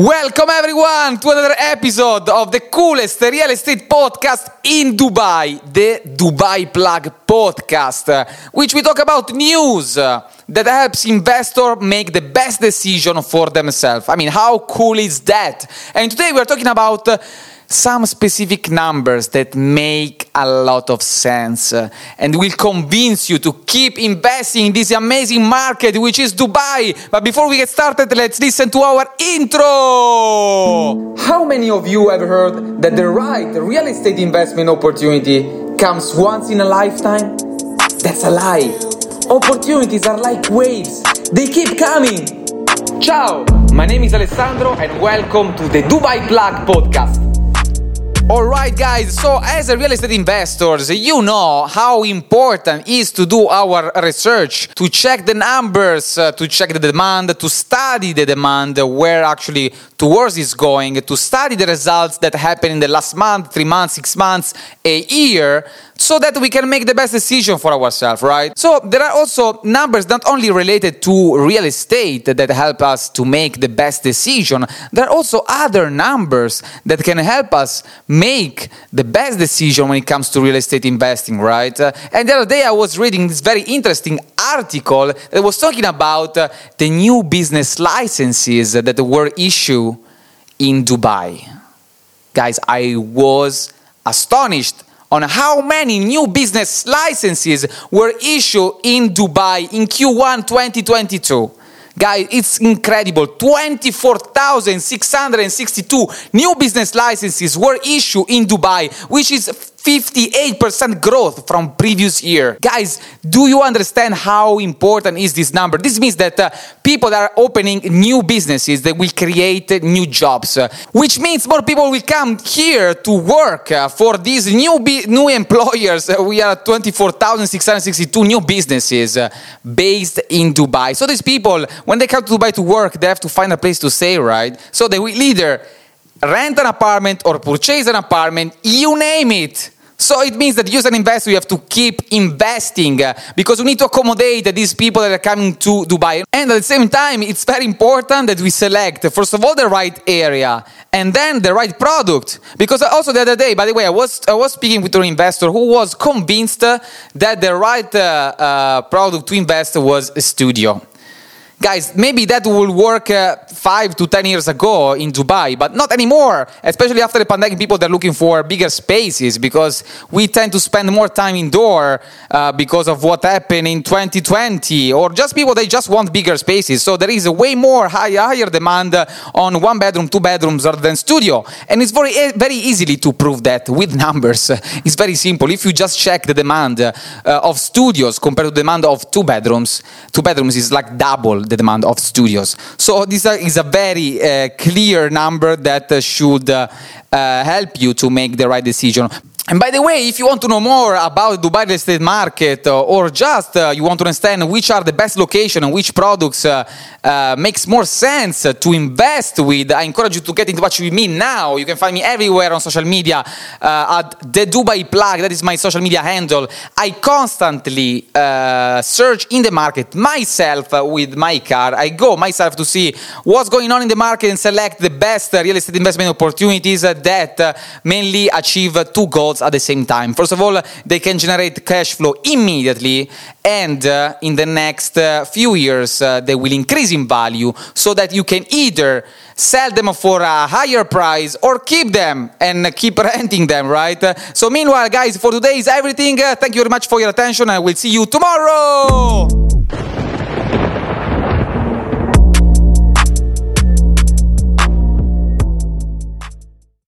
Welcome everyone to another episode of the coolest real estate podcast in Dubai, the Dubai Plug podcast, which we talk about news that helps investor make the best decision for themselves. I mean, how cool is that? And today we are talking about some specific numbers that make a lot of sense uh, and will convince you to keep investing in this amazing market, which is Dubai. But before we get started, let's listen to our intro. How many of you have heard that the right real estate investment opportunity comes once in a lifetime? That's a lie. Opportunities are like waves, they keep coming. Ciao, my name is Alessandro, and welcome to the Dubai Plug podcast. Alright guys, so as a real estate investors, you know how important is to do our research, to check the numbers, uh, to check the demand, to study the demand, where actually towards is going, to study the results that happen in the last month, three months, six months, a year, so that we can make the best decision for ourselves, right? So there are also numbers not only related to real estate that help us to make the best decision, there are also other numbers that can help us make the best decision when it comes to real estate investing, right? Uh, and the other day I was reading this very interesting article that was talking about uh, the new business licenses that were issued in Dubai. Guys, I was astonished on how many new business licenses were issued in Dubai in Q1 2022. Guys, it's incredible. 24,662 new business licenses were issued in Dubai, which is 58% growth from previous year. Guys, do you understand how important is this number? This means that uh, people are opening new businesses that will create new jobs, uh, which means more people will come here to work uh, for these new new employers. We are 24,662 new businesses uh, based in Dubai. So these people, when they come to Dubai to work, they have to find a place to stay, right? So they will either rent an apartment or purchase an apartment, you name it. So it means that you as an investor, you have to keep investing uh, because we need to accommodate these people that are coming to Dubai. And at the same time, it's very important that we select, first of all, the right area and then the right product. Because also the other day, by the way, I was, I was speaking with an investor who was convinced that the right uh, uh, product to invest was a studio guys, maybe that will work uh, five to ten years ago in Dubai, but not anymore. Especially after the pandemic, people are looking for bigger spaces because we tend to spend more time indoor uh, because of what happened in 2020, or just people they just want bigger spaces. So there is a way more high, higher demand on one bedroom, two bedrooms rather than studio, and it's very very easily to prove that with numbers. It's very simple. If you just check the demand uh, of studios compared to the demand of two bedrooms, two bedrooms is like double the demand of studios. So this is a very uh, clear number that uh, should uh, uh, help you to make the right decision. And by the way, if you want to know more about Dubai real estate market uh, or just uh, you want to understand which are the best location and which products uh, uh makes more sense to invest with, I encourage you to get in touch with me now. You can find me everywhere on social media uh, at the Dubai Plug. That is my social media handle. I constantly uh, search in the market myself with my car. I go myself to see what's going on in the market and select the best real estate investment opportunities that mainly achieve two goals at the same time. First of all, they can generate cash flow immediately, and uh, in the next uh, few years, uh, they will increase in value so that you can either sell them for a higher price or keep them and keep renting them, right? So, meanwhile, guys, for today is everything. Uh, thank you very much for your attention. I will see you tomorrow.